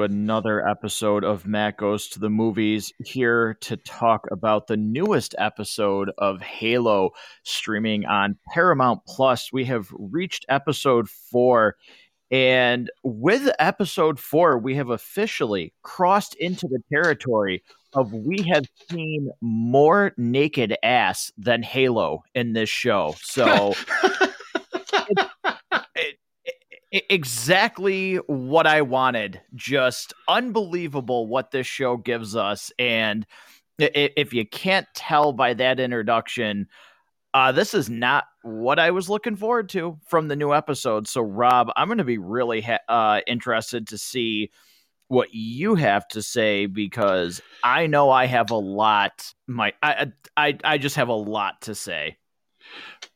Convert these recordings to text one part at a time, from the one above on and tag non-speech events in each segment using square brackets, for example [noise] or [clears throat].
to another episode of Matt Goes to the Movies. Here to talk about the newest episode of Halo streaming on Paramount Plus. We have reached episode four. And with episode four, we have officially crossed into the territory of we have seen more naked ass than Halo in this show. So [laughs] exactly what I wanted. Just unbelievable what this show gives us. And if you can't tell by that introduction, uh, this is not what I was looking forward to from the new episode. So, Rob, I'm going to be really ha- uh, interested to see what you have to say because I know I have a lot. My I I I just have a lot to say.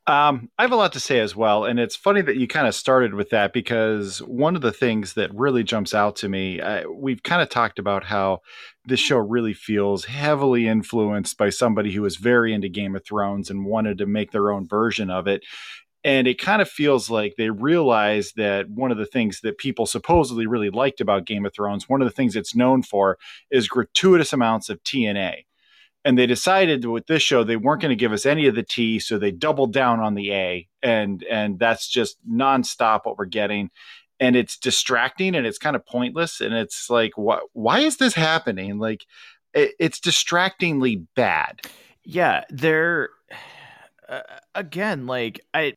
Um, I have a lot to say as well, and it's funny that you kind of started with that because one of the things that really jumps out to me, uh, we've kind of talked about how this show really feels heavily influenced by somebody who was very into Game of Thrones and wanted to make their own version of it. And it kind of feels like they realized that one of the things that people supposedly really liked about Game of Thrones, one of the things it's known for, is gratuitous amounts of TNA and they decided with this show they weren't going to give us any of the T, so they doubled down on the A, and and that's just nonstop what we're getting, and it's distracting and it's kind of pointless, and it's like what why is this happening? Like it, it's distractingly bad. Yeah, they're uh, again like I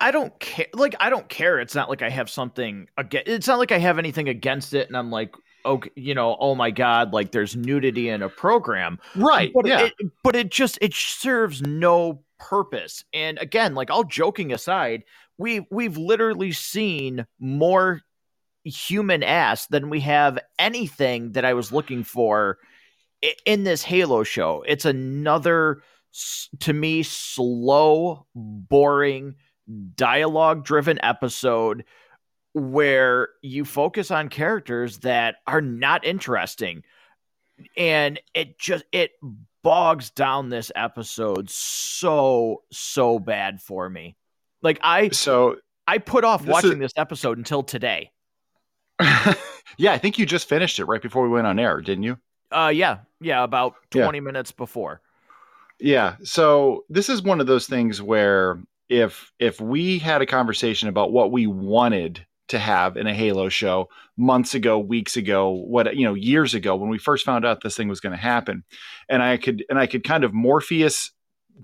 I don't care. Like I don't care. It's not like I have something against. It's not like I have anything against it, and I'm like, okay, you know, oh my god, like there's nudity in a program, right? But yeah, it, but it just it serves no purpose. And again, like all joking aside, we we've literally seen more human ass than we have anything that I was looking for in this Halo show. It's another to me slow, boring, dialogue driven episode where you focus on characters that are not interesting. And it just it bogs down this episode so so bad for me. Like i so i put off this watching is... this episode until today. [laughs] Yeah i think you just finished it right before we went on air didn't you? Uh yeah yeah about 20 yeah. minutes before. Yeah so this is one of those things where if if we had a conversation about what we wanted to have in a Halo show months ago, weeks ago, what you know, years ago when we first found out this thing was going to happen. And I could and I could kind of Morpheus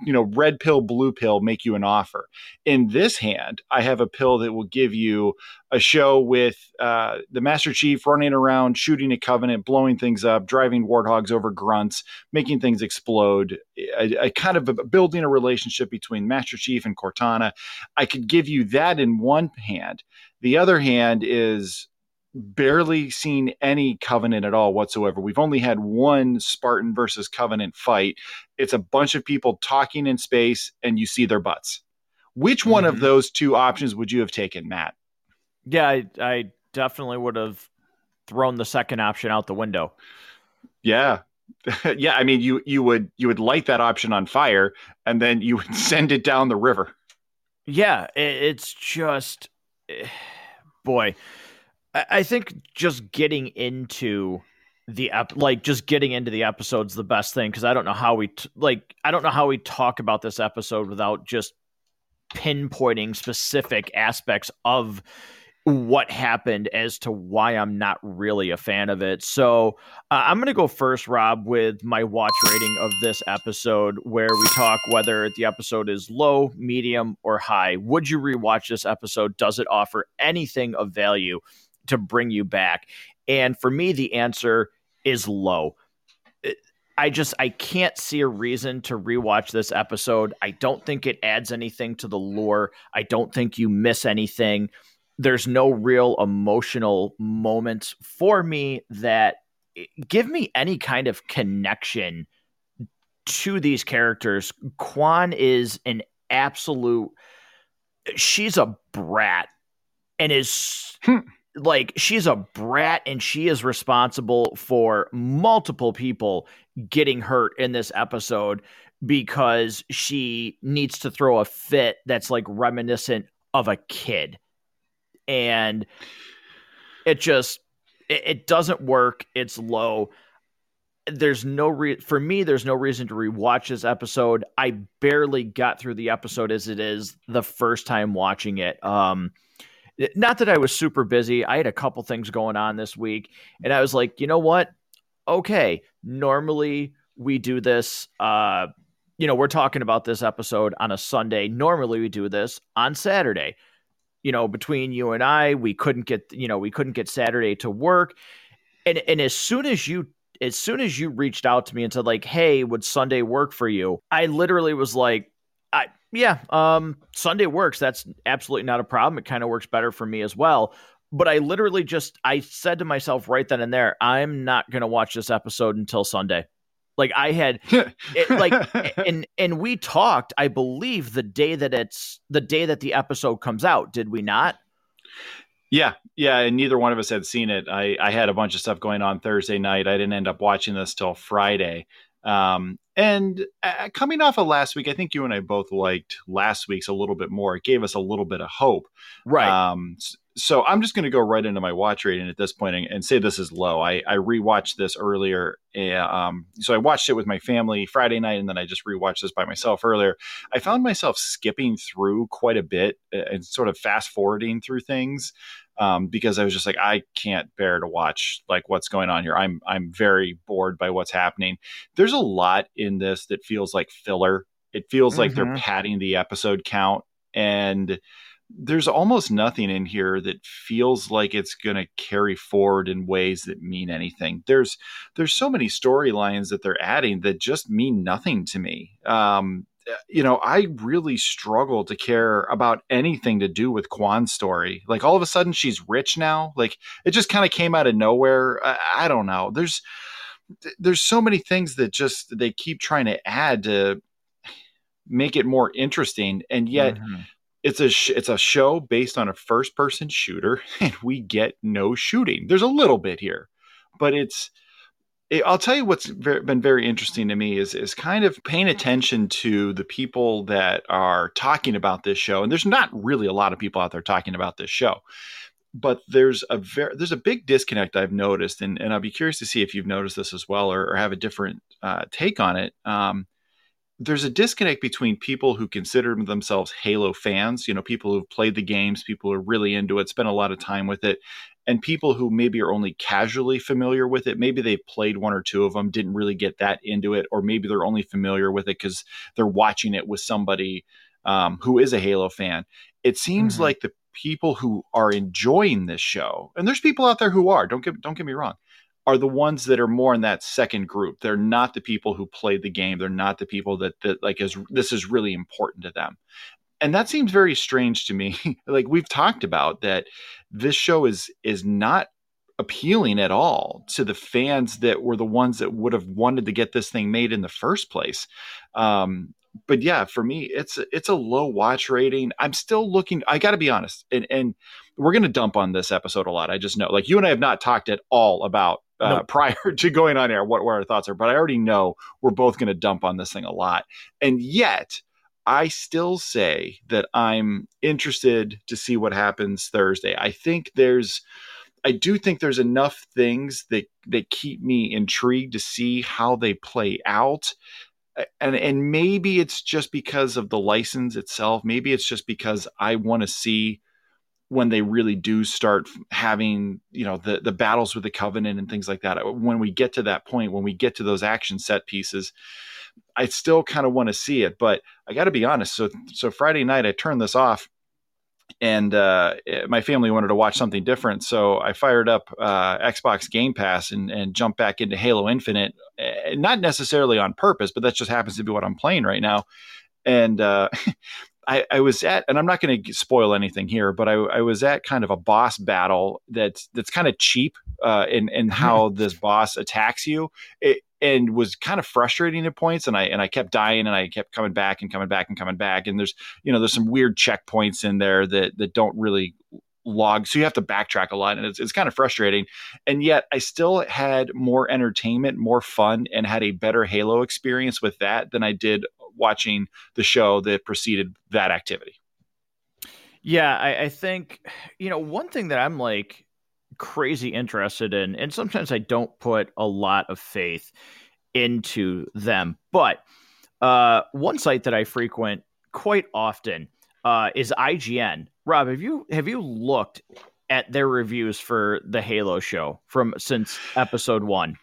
you know, red pill, blue pill make you an offer. In this hand, I have a pill that will give you a show with uh, the Master Chief running around, shooting a covenant, blowing things up, driving warthogs over grunts, making things explode, a kind of a, building a relationship between Master Chief and Cortana. I could give you that in one hand. The other hand is barely seen any Covenant at all whatsoever. We've only had one Spartan versus Covenant fight. It's a bunch of people talking in space, and you see their butts. Which one mm-hmm. of those two options would you have taken, Matt? Yeah, I, I definitely would have thrown the second option out the window. Yeah. [laughs] yeah, I mean you you would you would light that option on fire and then you would [laughs] send it down the river. Yeah, it's just eh, boy, I think just getting into the ep- like just getting into the episode's the best thing because I don't know how we t- like I don't know how we talk about this episode without just pinpointing specific aspects of what happened as to why I'm not really a fan of it. So uh, I'm going to go first, Rob, with my watch rating of this episode, where we talk whether the episode is low, medium, or high. Would you rewatch this episode? Does it offer anything of value? to bring you back? And for me, the answer is low. I just I can't see a reason to rewatch this episode. I don't think it adds anything to the lore. I don't think you miss anything. There's no real emotional moments for me that eh, give me any kind of connection to these characters. Kwan is an absolute she's a brat and is hmm like she's a brat and she is responsible for multiple people getting hurt in this episode because she needs to throw a fit that's like reminiscent of a kid and it just it, it doesn't work. It's low. There's no re- for me. There's no reason to rewatch this episode. I barely got through the episode as it is the first time watching it. Um, not that I was super busy. I had a couple things going on this week, and I was like, you know what? Okay, normally we do this. Uh, you know, we're talking about this episode on a Sunday. Normally we do this on Saturday. You know, between you and I, we couldn't get you know we couldn't get Saturday to work, and and as soon as you as soon as you reached out to me and said like, hey, would Sunday work for you? I literally was like, I yeah, um, Sunday works. That's absolutely not a problem. It kind of works better for me as well. But I literally just I said to myself right then and there, I'm not gonna watch this episode until Sunday. Like I had, it, like, [laughs] and and we talked. I believe the day that it's the day that the episode comes out. Did we not? Yeah, yeah, and neither one of us had seen it. I I had a bunch of stuff going on Thursday night. I didn't end up watching this till Friday. Um, and uh, coming off of last week, I think you and I both liked last week's a little bit more. It gave us a little bit of hope. Right. Um, so I'm just going to go right into my watch rating at this point and, and say this is low. I, I rewatched this earlier. Um, so I watched it with my family Friday night, and then I just rewatched this by myself earlier. I found myself skipping through quite a bit uh, and sort of fast forwarding through things um, because I was just like, I can't bear to watch like what's going on here. I'm I'm very bored by what's happening. There's a lot in this that feels like filler. It feels mm-hmm. like they're mm-hmm. padding the episode count and there's almost nothing in here that feels like it's going to carry forward in ways that mean anything. There's there's so many storylines that they're adding that just mean nothing to me. Um, you know, I really struggle to care about anything to do with Kwan's story. Like all of a sudden she's rich now. Like it just kind of came out of nowhere. I, I don't know. There's there's so many things that just they keep trying to add to make it more interesting and yet mm-hmm it's a sh- it's a show based on a first person shooter [laughs] and we get no shooting there's a little bit here but it's it, i'll tell you what's very, been very interesting to me is is kind of paying attention to the people that are talking about this show and there's not really a lot of people out there talking about this show but there's a very there's a big disconnect I've noticed, and, and I'll be curious to see if you've noticed this as well or, or have a different uh, take on it. Um, there's a disconnect between people who consider themselves Halo fans, you know, people who've played the games, people who are really into it, spend a lot of time with it, and people who maybe are only casually familiar with it. Maybe they've played one or two of them, didn't really get that into it, or maybe they're only familiar with it because they're watching it with somebody um, who is a Halo fan. It seems mm-hmm. like the people who are enjoying this show, and there's people out there who are. Don't get don't get me wrong are the ones that are more in that second group. They're not the people who played the game. They're not the people that that like is this is really important to them. And that seems very strange to me. [laughs] like we've talked about that this show is is not appealing at all to the fans that were the ones that would have wanted to get this thing made in the first place. Um, but yeah, for me, it's it's a low watch rating. I'm still looking. I got to be honest, and and we're to dump on this episode a lot. I just know, like you and I have not talked at all about uh, nope. prior [laughs] to going on air what, what our thoughts are, but I already know we're both going to dump on this thing a lot. And yet, I still say that I'm interested to see what happens Thursday. I think there's I do think there's enough things that that keep me intrigued to see how they play out. And and maybe it's just because of the license itself. Maybe it's just because I want to see when they really do start having you know the the battles with the covenant and things like that when we get to that point when we get to those action set pieces i still kind of want to see it. But i got to be honest so so friday night i turned this off and uh, my family wanted to watch something different. So i fired up uh, xbox game pass and, and jumped back into halo infinite eh, not necessarily on purpose but that just happens to be what i'm playing right now. And uh, [laughs] I, I, was at, and I'm not going to spoil anything here, but I, I, was at kind of a boss battle that's that's kind of cheap uh, in in how [laughs] this boss attacks you, it, and was kind of frustrating at points. And I and I kept dying, and I kept coming back and coming back and coming back. And there's you know there's some weird checkpoints in there that that don't really log so you have to backtrack a lot and it's, it's kind of frustrating and yet i still had more entertainment more fun and had a better halo experience with that than i did watching the show that preceded that activity. Yeah, I, I think you know one thing that I'm like crazy interested in, and sometimes I don't put a lot of faith into them. But uh, one site that I frequent quite often uh, is IGN. Rob, have you have you looked at their reviews for the Halo show from since episode one?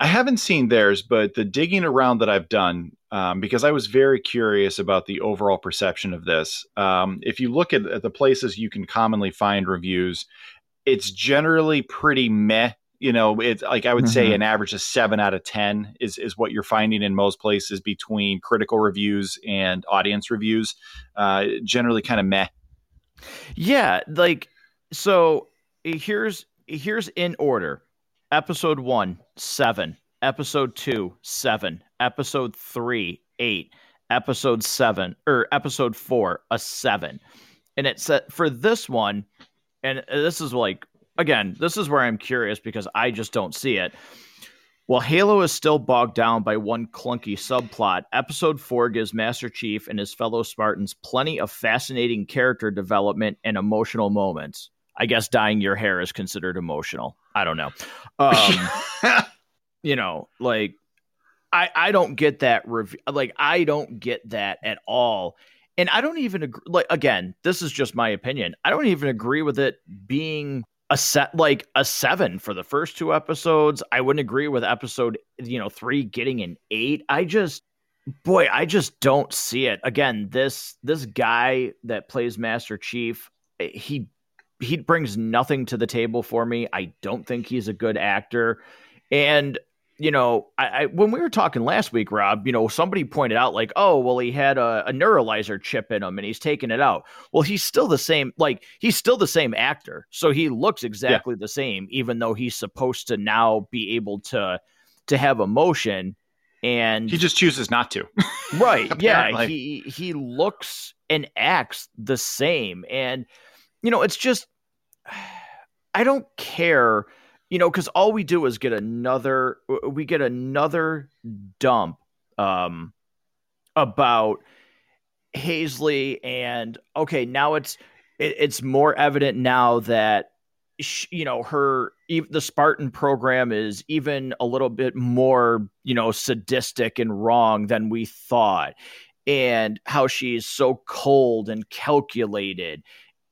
I haven't seen theirs, but the digging around that I've done, um, because I was very curious about the overall perception of this. Um, if you look at, at, the places you can commonly find reviews, it's generally pretty meh. You know, it's like I would mm-hmm. say an average of seven out of ten is is what you're finding in most places between critical reviews and audience reviews. Uh, generally, kind of meh. Yeah, like so. Here's here's in order Episode one, seven. Episode two, seven. Episode three, eight. Episode seven, or episode four, a seven. And it said for this one, and this is like, again, this is where I'm curious because I just don't see it. While Halo is still bogged down by one clunky subplot, episode 4 gives Master Chief and his fellow Spartans plenty of fascinating character development and emotional moments. I guess dyeing your hair is considered emotional. I don't know. [laughs] Um, you know, like I I don't get that review. Like I don't get that at all. And I don't even agree. Like again, this is just my opinion. I don't even agree with it being a set like a seven for the first two episodes. I wouldn't agree with episode you know three getting an eight. I just boy, I just don't see it. Again, this this guy that plays Master Chief, eh, he he brings nothing to the table for me. I don't think he's a good actor. And you know, I, I, when we were talking last week, Rob, you know, somebody pointed out like, oh, well, he had a, a neuralizer chip in him and he's taking it out. Well, he's still the same, like he's still the same actor, so he looks exactly yeah. the same, even though he's supposed to now be able to to have emotion. And he just chooses not to. [laughs] right? yeah, he he looks and acts the same, and you know, it's just [sighs] I don't care, you know, because all we do is get another we get another dump um about Halsey and okay, now it's it, it's more evident now that she, you know her the Spartan program is even a little bit more you know sadistic and wrong than we thought. And how she's so cold and calculated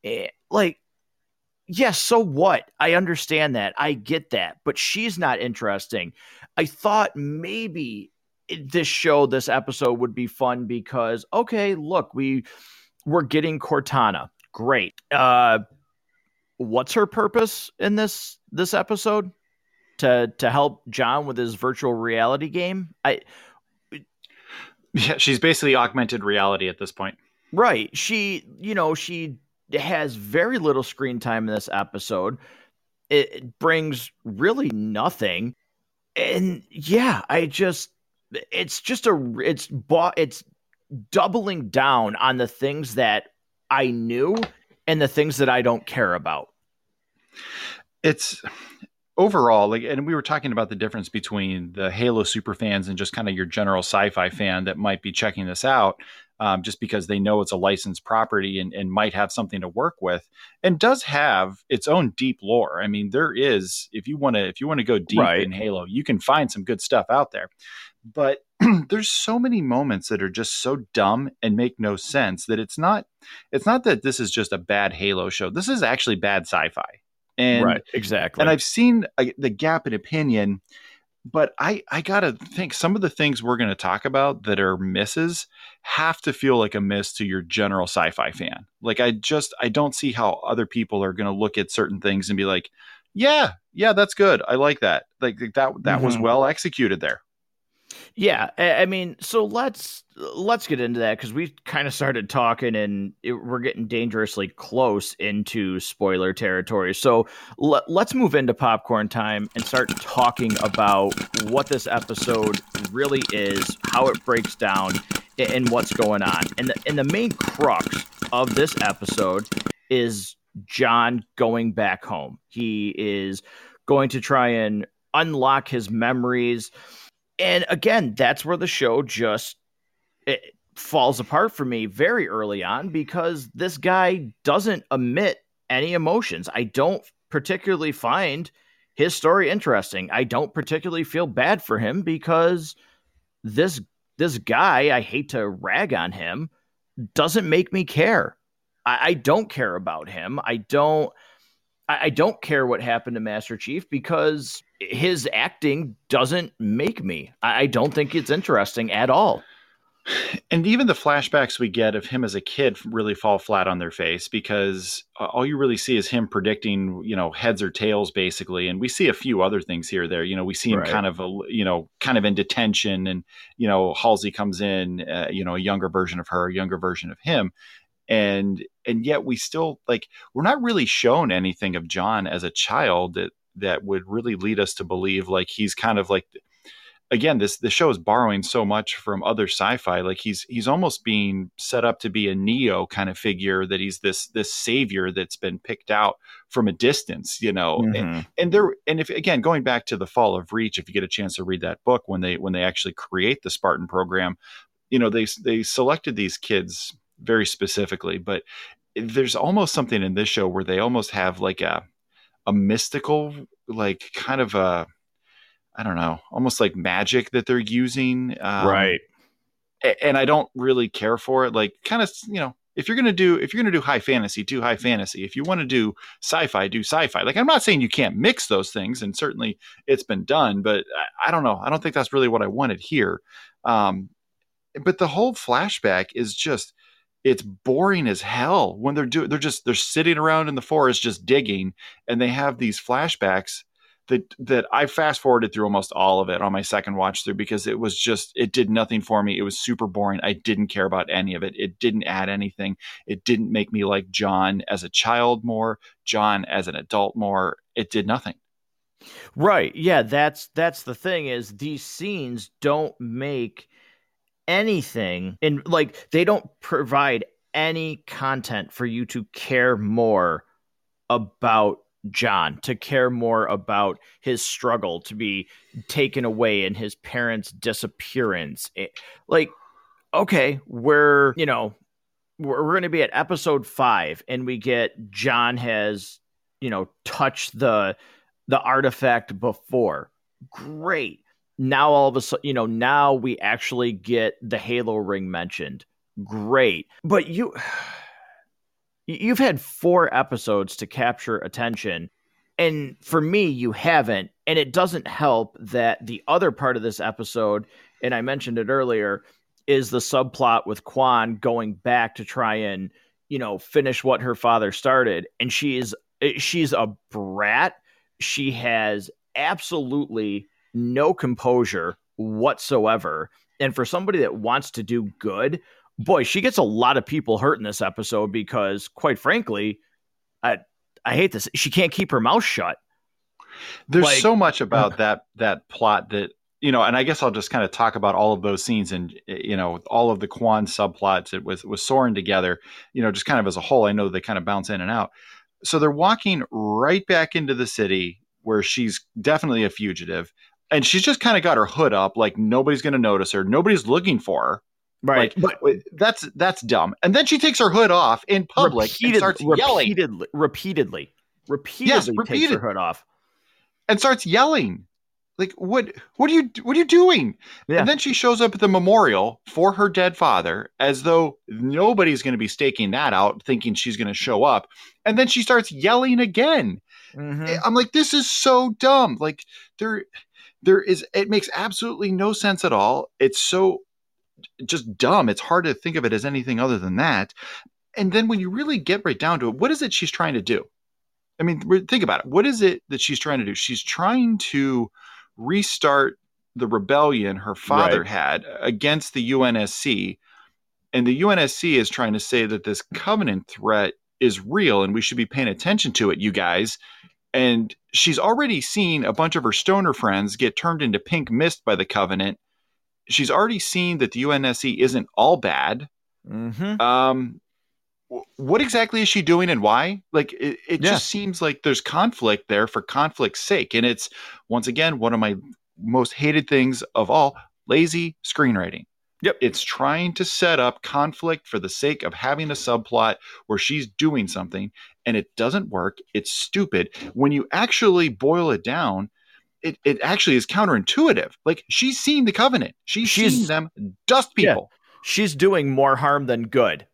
and, like yes, so what? I understand that. I get that. But she's not interesting. I thought maybe this show, this episode would be fun because okay, look, we we're getting Cortana. Great. Uh what's her purpose in this this episode? To to help John with his virtual reality game? I Yeah, she's basically augmented reality at this point. Right. She, you know, she has very little screen time in this episode. It brings really nothing. And yeah, I just it's just a it's bought it's doubling down on the things that I knew and the things that I don't care about. It's overall like and we were talking about the difference between the Halo super fans and just kind of your general sci-fi fan that might be checking this out um, just because they know it's a licensed property and, and might have something to work with and does have its own deep lore. I mean, there is if you want to if you want to go deep right. in Halo, you can find some good stuff out there. But [clears throat] there's so many moments that are just so dumb and make no sense that it's not it's not that this is just a bad Halo show. This is actually bad sci-fi. And right, exactly. And I've seen uh, the gap in opinion but I I gotta think some of the things we're going to talk about that are misses have to feel like a miss to your general sci-fi fan. Like I just I don't see how other people are going to look at certain things and be like, yeah, yeah, that's good. I like that. Like that that mm-hmm. was well executed there. Yeah, I mean, so let's let's get into that because we kind of started talking and it, we're getting dangerously close into spoiler territory. So l- let's move into popcorn time and start talking about what this episode really is, how it breaks down, and what's going on. And the, and the main crux of this episode is John going back home. He is going to try and unlock his memories and again, that's where the show just it falls apart for me very early on because this guy doesn't emit any emotions. I don't particularly find his story interesting. I don't particularly feel bad for him because this this guy, I hate to rag on him, doesn't make me care. I, I don't care about him. I don't I, I don't care what happened to Master Chief because his acting doesn't make me. I, don't think it's interesting at all. And even the flashbacks we get of him as a kid really fall flat on their face because all you really see is him predicting, you know, heads or tails basically. And we see a few other things here there. You know, we see him right. kind of, a, you know, kind of in detention, and you know, Halsey comes in, uh, you know, a younger version of her, a younger version of him, and and yet we still like we're not really shown anything of John as a child that that would really lead us to believe like he's kind of like again this the show is borrowing so much from other sci-fi like he's he's almost being set up to be a neo kind of figure that he's this this savior that's been picked out from a distance you know mm-hmm. and, and there and if again going back to the fall of reach if you get a chance to read that book when they when they actually create the spartan program you know they they selected these kids very specifically but there's almost something in this show where they almost have like a a mystical like kind of a I don't know, almost like magic that they're using. Um, right. And I don't really care for it. Like, kind of, you know, if you're gonna do if you're gonna do high fantasy, do high fantasy. If you want to do sci-fi, do sci-fi. Like, I'm not saying you can't mix those things, and certainly it's been done, but I, I don't know. I don't think that's really what I wanted here. Um, but the whole flashback is just it's boring as hell when they're doing they're just they're sitting around in the forest just digging and they have these flashbacks that that I fast forwarded through almost all of it on my second watch through because it was just it did nothing for me. It was super boring. I didn't care about any of it. It didn't add anything. It didn't make me like John as a child more, John as an adult more. It did nothing. Right. Yeah, that's that's the thing is these scenes don't make anything and like they don't provide any content for you to care more about John, to care more about his struggle to be taken away and his parents' disappearance. It, like, okay, we're, you know, we're, we're going to be at episode five and we get John has, you know, touched the the artifact before. Great. Now all of a sudden, you know, now we actually get the Halo ring mentioned. Great. But you [sighs] You've had four episodes to capture attention. And for me, you haven't. And it doesn't help that the other part of this episode, and I mentioned it earlier, is the subplot with Kwan going back to try and, you know, finish what her father started. And she is eh, she's a brat. She has absolutely no composure whatsoever. And for somebody that wants to do good, boy, she gets a lot of people hurt in this episode because, quite frankly, I I hate this. She can't keep her mouth shut. There's like, so much about that that plot that you know, and I guess I'll just kind of talk about all of those scenes and you know all of the Kwan subplots it was was Soren together. You know, just kind of as a whole, I know they kind of bounce in and out. So they're walking right back into the city where she's definitely a fugitive, and she's just kind of got her hood up, like nobody's going to notice her, nobody's looking for her. Right. Like, but that's that's dumb. And then she takes her hood off in public and starts yelling repeatedly, repeatedly, repeatedly yes, repeated. takes her hood off and starts yelling. Like what? What are you? What are you doing? Yeah. And then she shows up at the memorial for her dead father, as though nobody's going to be staking that out, thinking she's going to show up. And then she starts yelling again. Mm-hmm. I'm like, this is so dumb. Like there, there is. It makes absolutely no sense at all. It's so just dumb. It's hard to think of it as anything other than that. And then when you really get right down to it, what is it she's trying to do? I mean, think about it. What is it that she's trying to do? She's trying to restart the rebellion her father right. had against the UNSC. And the UNSC is trying to say that this covenant threat is real and we should be paying attention to it, you guys. And she's already seen a bunch of her stoner friends get turned into pink mist by the covenant she's already seen that the UNSC isn't all bad. Mm-hmm. Um, what exactly is she doing and why? Like, it, it yeah. just seems like there's conflict there for conflict's sake. And it's, once again, one of my most hated things of all lazy screenwriting. Yep. It's trying to set up conflict for the sake of having a subplot where she's doing something. And it doesn't work. It's stupid. When you actually boil it down, it, it actually is counterintuitive. Like she's seen the covenant. She's, she's seen them dust people. Yeah, she's doing more harm than good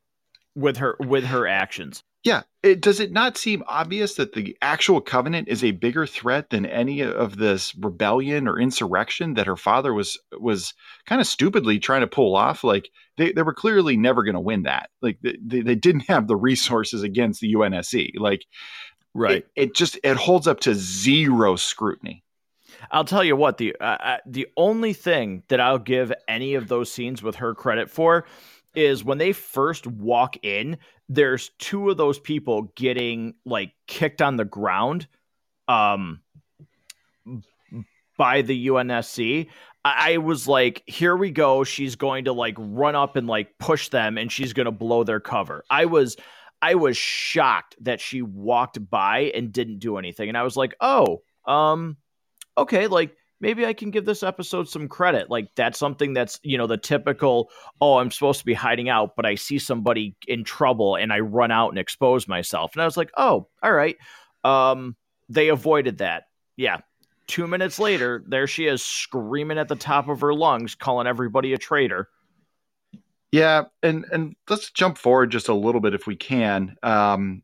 with her with her actions. Yeah, it, does it not seem obvious that the actual covenant is a bigger threat than any of this rebellion or insurrection that her father was was kind of stupidly trying to pull off? Like they, they were clearly never going to win that. Like they, they didn't have the resources against the UNSC. Like right, it, it just it holds up to zero scrutiny. I'll tell you what the uh, uh the only thing that I'll give any of those scenes with her credit for is when they first walk in, there's two of those people getting like kicked on the ground um by the UNSC. I, I was like, here we go. She's going to like run up and like push them and she's to blow their cover. I was I was shocked that she walked by and didn't do anything. And I was like, "Oh, um okay, like maybe I can give this episode some credit. Like that's something that's, you know, the typical, oh, I'm supposed to be hiding out, but I see somebody in trouble and I run out and expose myself. And I was like, oh, all right. Um, they avoided that. Yeah. Two minutes later, there she is screaming at the top of her lungs, calling everybody a traitor. Yeah, and and let's jump forward just a little bit if we can. Um,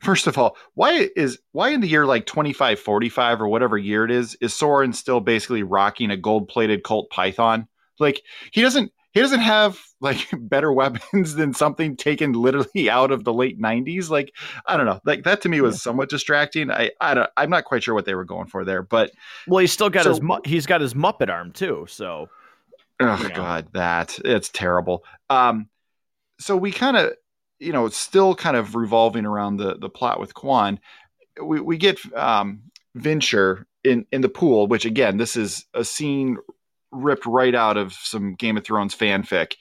First of all, why is why in the year like 2545 or whatever year it is, is Soren still basically rocking a gold-plated Colt Python? Like he doesn't he doesn't have like [laughs] better weapons than something taken literally [laughs] out of the late 90s like i don't know. Like that to me was somewhat distracting. I i don't i'm not quite sure what they were going for there but well he's still got so, his he's got his muppet arm too so oh you know. god that it's terrible. Um so we kind of you know, it's still kind of revolving around the the plot with Kwan. We we get um, Vinsher in in the pool, which again, this is a scene ripped right out of some Game of Thrones fanfic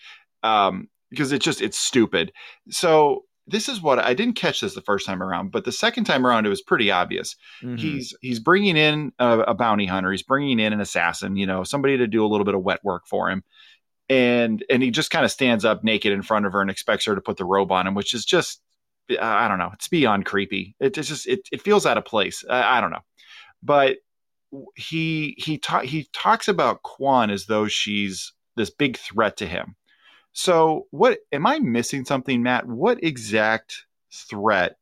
um, because it's just it's stupid. So this is what I didn't catch this the first time around, but the second time around it was pretty obvious. Mm-hmm. He's he's bringing in a, a, bounty hunter. He's bringing in an assassin. You know, somebody to do a little bit of wet work for him and and he just kind of stands up naked in front of her and expects her to put the robe on him, which is just I don't know, it's beyond creepy. It, it's just it it feels out of place. I, I don't know, but he he ta- he talks about Kwan as though she's this big threat to him. So what am I missing something, Matt? What exact threat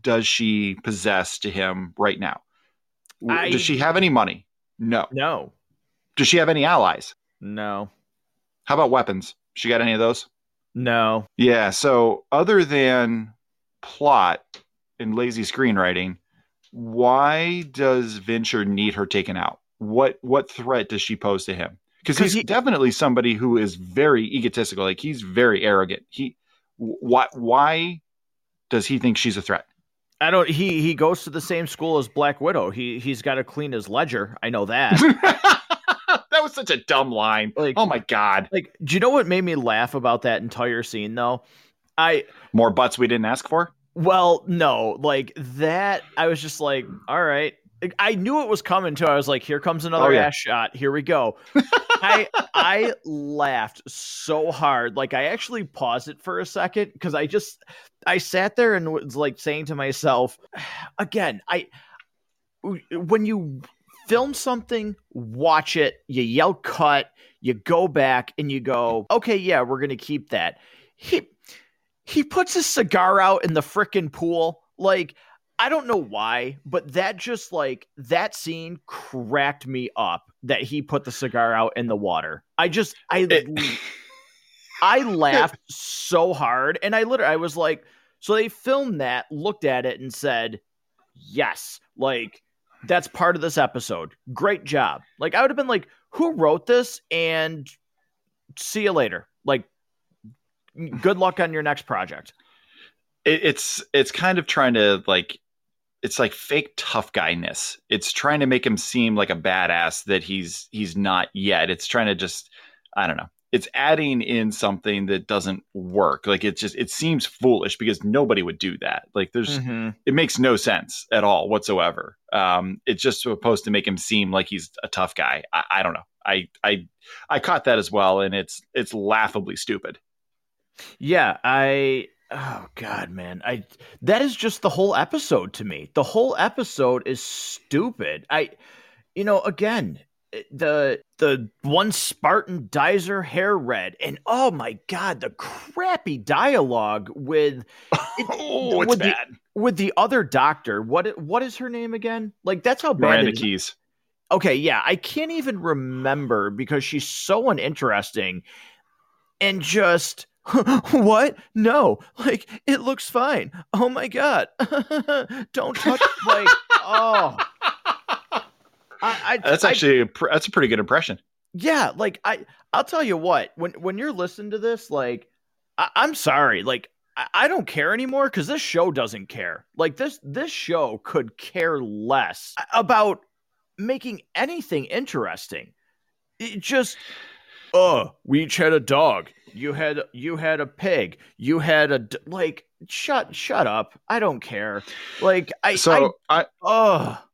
does she possess to him right now? I, does she have any money? No. No. Does she have any allies? No. How about weapons? She got any of those? No. Yeah. So other than plot and lazy screenwriting, why does Vinsher need her taken out? What what threat does she pose to him? Because he's he, definitely somebody who is very egotistical. Like he's very arrogant. He why why does he think she's a threat? I don't. He he goes to the same school as Black Widow. He he's got to clean his ledger. I know that. [laughs] was such a dumb line. Like, oh my god. Like, do you know what made me laugh about that entire scene though? I more butts we didn't ask for. Well, no, like that. I was just like, all right. I knew it was coming too. I was like, here comes another oh, yeah. ass shot. Here we go. [laughs] I I laughed so hard. Like I actually paused it for a second because I just I sat there and was like saying to myself, [sighs] again, I when you film something, watch it, you yell cut, you go back and you go, okay, yeah, we're gonna keep that. He he puts his cigar out in the frickin' pool. Like, I don't know why, but that just like that scene cracked me up that he put the cigar out in the water. I just I I laughed [laughs] so hard and I literally I was like, so they filmed that, looked at it and said, yes, like that's part of this episode. Great job. Like I would have been like, who wrote this? And see you later. Like, good luck on your next project. It, it's it's kind of trying to like it's like fake tough guyness. It's trying to make him seem like a badass that he's he's not yet. It's trying to just I don't know it's adding in something that doesn't work. Like it just it seems foolish because nobody would do that. Like there's mm-hmm. it makes no sense at all whatsoever. Um, it's just supposed to make him seem like he's a tough guy. I, I don't know. I I I caught that as well, and it's it's laughably stupid. Yeah, I oh god, man. I that is just the whole episode to me. The whole episode is stupid. I you know, again, the the one Spartan dyes her hair red, and oh my god, the crappy dialogue with [laughs] it, oh, it's with bad. The, with the other doctor. What what is her name again? Like that's how bad Miranda Keyes. Okay, yeah, I can't even remember because she's so uninteresting and just [laughs] what? No, like it looks fine. Oh my god! [laughs] Don't touch like oh. I, I, uh, that's actually I, a, that's a pretty good impression. Yeah, like I I'll tell you what when when you're listening to this, like I, am sorry, like I, I don't care anymore because this show doesn't care. Like this this show could care less about making anything interesting. It just oh, we each had a dog. You had you had a pig. You had a like shut shut up. I don't care. Like I so I, I oh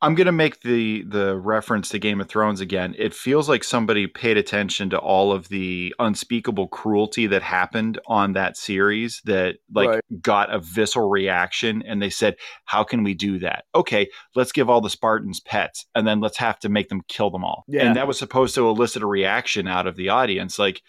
I'm gonna make the the reference to Game of Thrones again. It feels like somebody paid attention to all of the unspeakable cruelty that happened on that series that like right. got a visceral reaction, and they said, "How can we do that? Okay, let's give all the Spartans pets, and then let's have to make them kill them all." Yeah. And that was supposed to elicit a reaction out of the audience. Like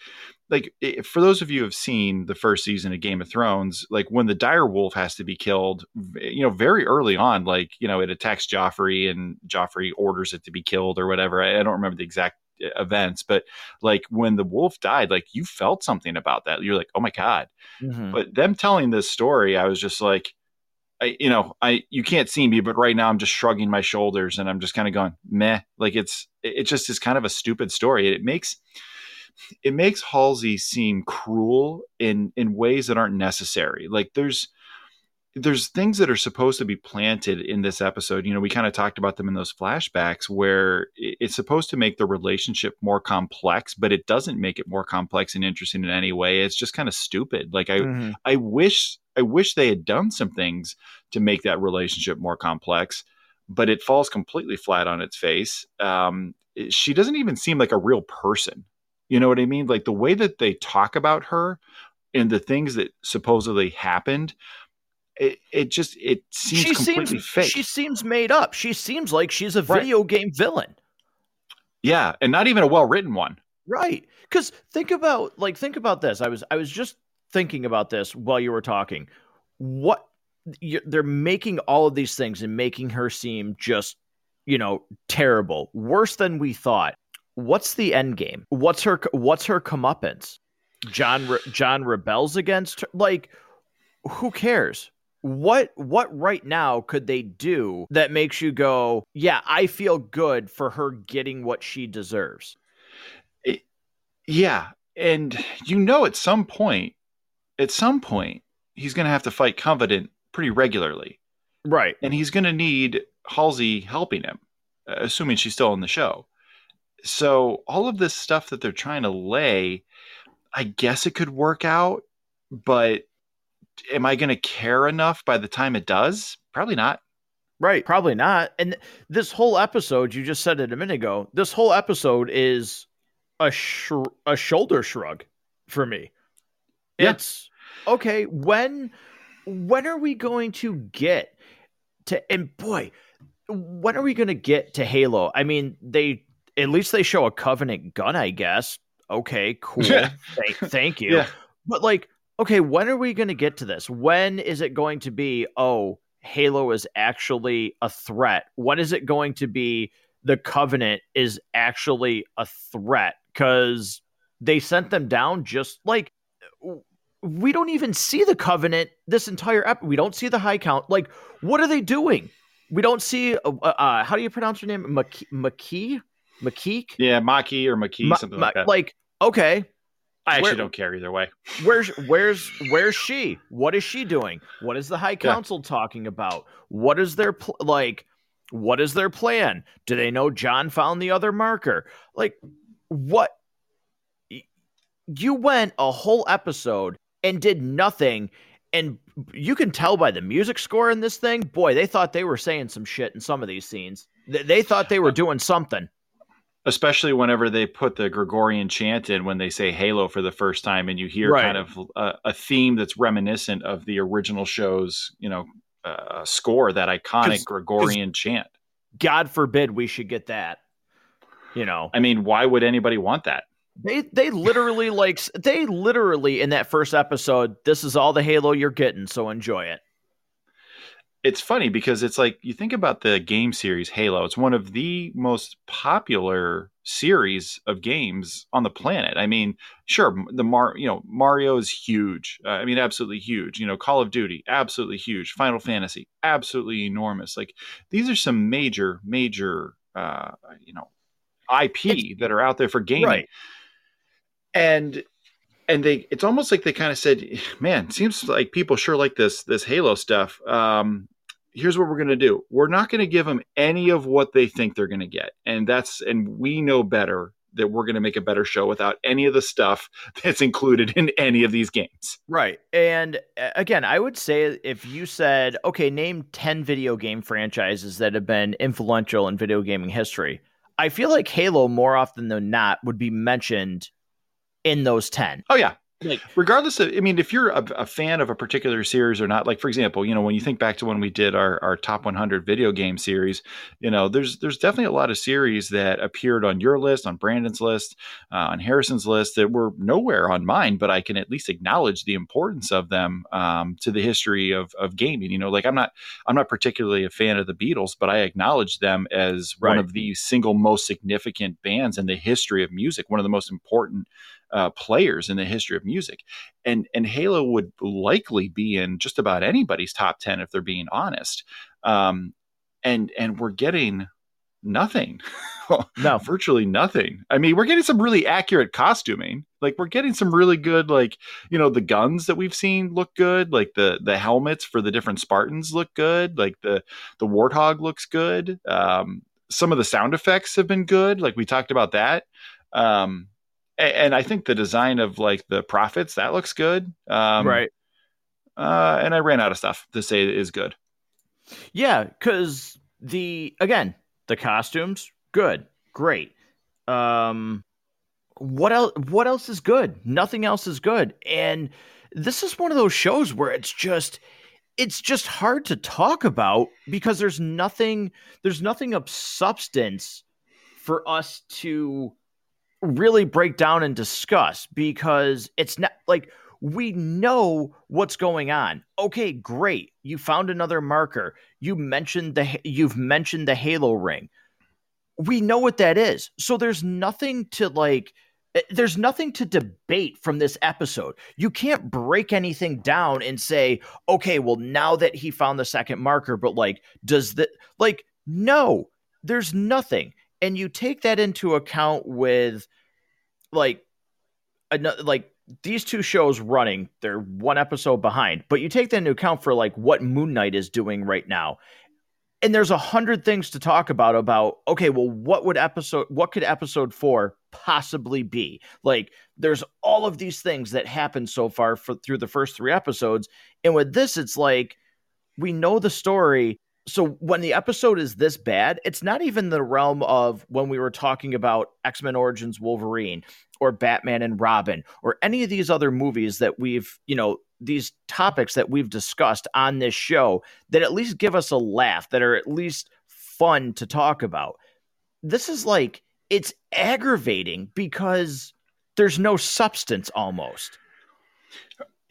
like for those of you who have seen the first season of Game of Thrones, like when the dire wolf has to be killed, you know, very early on, like you know, it attacks Joffrey and Joffrey orders it to be killed or whatever. I, I don't remember the exact uh, events, but like when the wolf died, like you felt something about that. You're like, oh my god. Mm-hmm. But them telling this story, I was just like, I, you know, I you can't see me, but right now I'm just shrugging my shoulders and I'm just kind of going, meh. Like it's it just is kind of a stupid story. It makes it makes Halsey seem cruel in in ways that aren't necessary. Like there's there's things that are supposed to be planted in this episode. You know, we kind of talked about them in those flashbacks where it's supposed to make the relationship more complex, but it doesn't make it more complex and interesting in any way. It's just kind of stupid. Like I mm-hmm. I wish I wish they had done some things to make that relationship more complex, but it falls completely flat on its face. Um, she doesn't even seem like a real person. You know what I mean? Like the way that they talk about her and the things that supposedly happened, it, it just it seems she completely seems, fake. She seems made up. She seems like she's a video right. game villain. Yeah, and not even a well written one. Right. Because think about like think about this. I was I was just thinking about this while you were talking. What you, they're making all of these things and making her seem just you know terrible, worse than we thought what's the end game? What's her what's her comeuppance? John Re- Jon rebels against her. Like, who cares? What what right now could they do that makes you go, yeah, I feel good for her getting what she deserves? It, yeah, and you know, at some point, at some point, he's going to have to fight Covenant pretty regularly, right? And he's going to need Halsey helping him, uh, assuming she's still in the show so all of this stuff that they're trying to lay, I guess it could work out, but am I going to care enough by the time it does? Probably not. Right, probably not. And this whole episode, you just said it a minute ago. This whole episode is a sh- a shoulder shrug for me. Yeah. It's okay. When when are we going to get to? And boy, when are we going to get to Halo? I mean, they at least they show a Covenant gun, I guess. Okay, [laughs] cool. thank, thank you. Yeah. But like, okay, when are we going to get to this? When is it going to be? Oh, Halo is actually a threat. When is it going to be? The Covenant is actually a threat because they sent them down just like we don't even see the Covenant this entire episode. We don't see the High Count. Like, what are they doing? We don't see. Uh, uh, how do you pronounce her name? McKee? McKeek? Yeah, Maki or McKee, Ma- something like that. Like, okay. I actually Where, don't care either way. Where's where's where's she? What is she doing? What is the High Council yeah. talking about? What is their pl- like? What is their plan? Do they know John found the other marker? Like, what? You went a whole episode and did nothing, and you can tell by the music score in this thing. Boy, they thought they were saying some shit in some of these scenes. They, they thought they were [laughs] doing something especially whenever they put the Gregorian chant in when they say Halo for the first time, and you hear Right. kind of a, a theme that's reminiscent of the original show's, you know, uh, score. That iconic 'Cause- Gregorian chant. God forbid we should get that. You know, I mean, why would anybody want that? they they literally like they literally in that first episode. This is all the Halo you're getting, so enjoy it. It's funny because it's like you think about the game series Halo. It's one of the most popular series of games on the planet. I mean, sure, the Mar, you know, Mario is huge. Uh, I mean, absolutely huge. You know, Call of Duty, absolutely huge. Final Fantasy, absolutely enormous. Like these are some major, major, uh, you know, IP that are out there for gaming. Right. And and they it's almost like they kind of said man seems like people sure like this this halo stuff um here's what we're going to do we're not going to give them any of what they think they're going to get and that's and we know better that we're going to make a better show without any of the stuff [laughs] that's included in any of these games Right. And uh, again, I would say if you said, okay, name 10 video game franchises that have been influential in video gaming history, I feel like Halo more often than not would be mentioned in those 10. oh yeah Like, regardless of i mean if you're a, a fan of a particular series or not like for example you know when you think back to when we did our, our top 100 video game series you know there's there's definitely a lot of series that appeared on your list on brandon's list uh, on harrison's list that were nowhere on mine but i can at least acknowledge the importance of them um, to the history of, of gaming you know like i'm not i'm not particularly a fan of the beatles but i acknowledge them as one of the single most significant bands in the history of music one of the most important uh, players in the history of music. And and Halo would likely be in just about anybody's top 10 if they're being honest. Um and and we're getting nothing. [laughs] No. virtually nothing. I mean we're getting some really accurate costuming. Like we're getting some really good like you know the guns that we've seen look good. Like the the helmets for the different spartans look good. Like the the warthog looks good. Um some of the sound effects have been good. Like we talked about that. Um and i think the design of like the prophets that looks good um right. uh and i ran out of stuff to say is good Yeah, because the again, the costumes, good, great. Um what else what else is good? Nothing else is good. And this is one of those shows where it's just it's just hard to talk about because there's nothing there's nothing of substance for us to really break down and discuss because it's not like we know what's going on. Okay, great. You found another marker. You mentioned the you've mentioned the halo ring. We know what that is. So there's nothing to like eh, there's nothing to debate from this episode. You can't break anything down and say, "Okay, well now that he found the second marker, but like does that like no, there's nothing." And you take that into account with like like these two shows running, they're one episode behind, but you take that into account for like what Moon Knight is doing right now. And there's a hundred things to talk about about okay, well, what would episode what could episode four possibly be? Like there's all of these things that happened so far for through the first three episodes. And with this, it's like we know the story. So when the episode is this bad, it's not even the realm of when we were talking about X-Men Origins Wolverine or Batman and Robin or any of these other movies that we've, you know, these topics that we've discussed on this show that at least give us a laugh, that are at least fun to talk about. This is like, it's aggravating because there's no substance almost.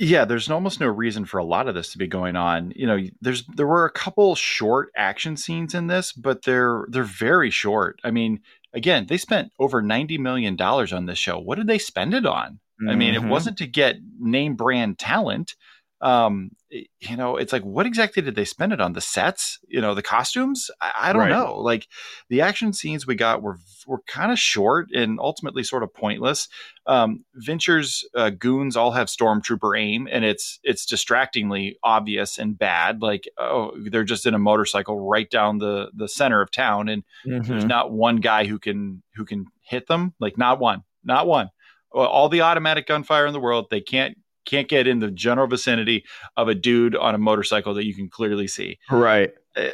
Yeah, there's almost no reason for a lot of this to be going on. You know, there's there were a couple short action scenes in this, but they're they're very short. I mean, again, they spent over 90 million dollars on this show. What did they spend it on? I mean, it Mhm. wasn't to get name brand talent. Um, you know, it's like, what exactly did they spend it on? The sets, you know, the costumes. I, I don't Right. know. Like the action scenes we got were were kind of short and ultimately sort of pointless. Um, Vinsher's uh, goons all have stormtrooper aim, and it's it's distractingly obvious and bad. Like, oh, they're just in a motorcycle right down the the center of town, and there's Mhm. not one guy who can who can hit them like not one not one all the automatic gunfire in the world they can't can't get in the general vicinity of a dude on a motorcycle that you can clearly see Right. Eh,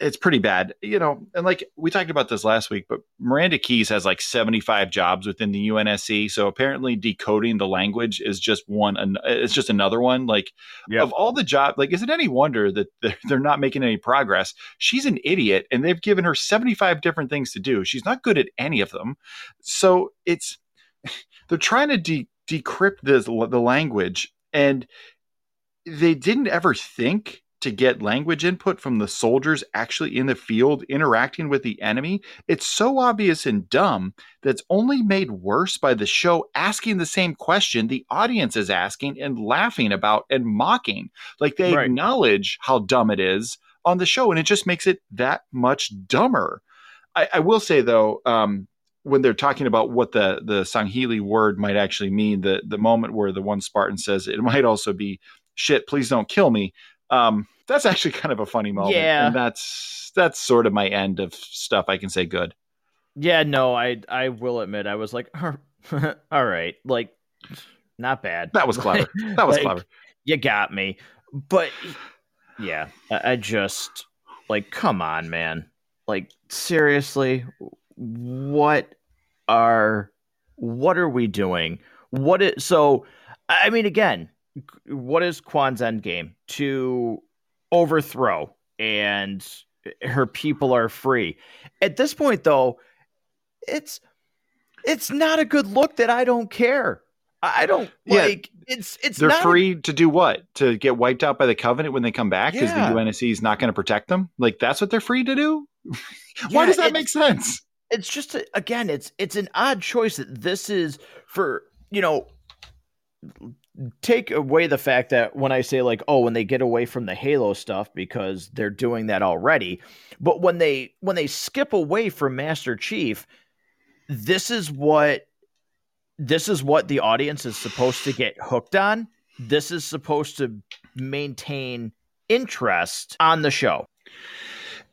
it's pretty bad, you know. And like we talked about this last week, but Miranda Keyes has like 75 jobs within the UNSC. So apparently, decoding the language is just one. It's just another one. Like yep. of all the jobs, like is it any wonder that [laughs] they're not making any progress? She's an idiot, and they've given her 75 different things to do. She's not good at any of them. So it's [laughs] they're trying to de- decrypt this the language, and they didn't ever think to get language input from the soldiers actually in the field interacting with the enemy, it's so obvious and dumb that's only made worse by the show asking the same question the audience is asking and laughing about and mocking. Like they right. acknowledge how dumb it is on the show, and it just makes it that much dumber. I, I will say though, um, when they're talking about what the the Sangheili word might actually mean, the the moment where the one Spartan says it might also be shit, please don't kill me. Um, that's actually [laughs] kind of a funny moment. Yeah. And that's that's sort of my end of stuff I can say good. Yeah, no, I I will admit I was like, [laughs] all right, like not bad. That was clever. [laughs] That was like, clever. You got me. But yeah, I, I just like come on, man. Like seriously, what are what are we doing? What is so I mean again, what is Kwan's end game? To overthrow and her people are free. At this point though, it's it's not a good look that I don't care. I don't yeah, like it's it's they're free a, to do what? To get wiped out by the covenant when they come back because yeah. the UNSC is not going to protect them? Like that's what they're free to do? [laughs] Why yeah, does that make sense? It's just a, again, it's it's an odd choice that this is for, you know, take away the fact that when I say like, oh, when they get away from the Halo stuff because they're doing that already, but when they when they skip away from Master Chief, this is what this is what the audience is supposed to get hooked on. This is supposed to maintain interest on the show.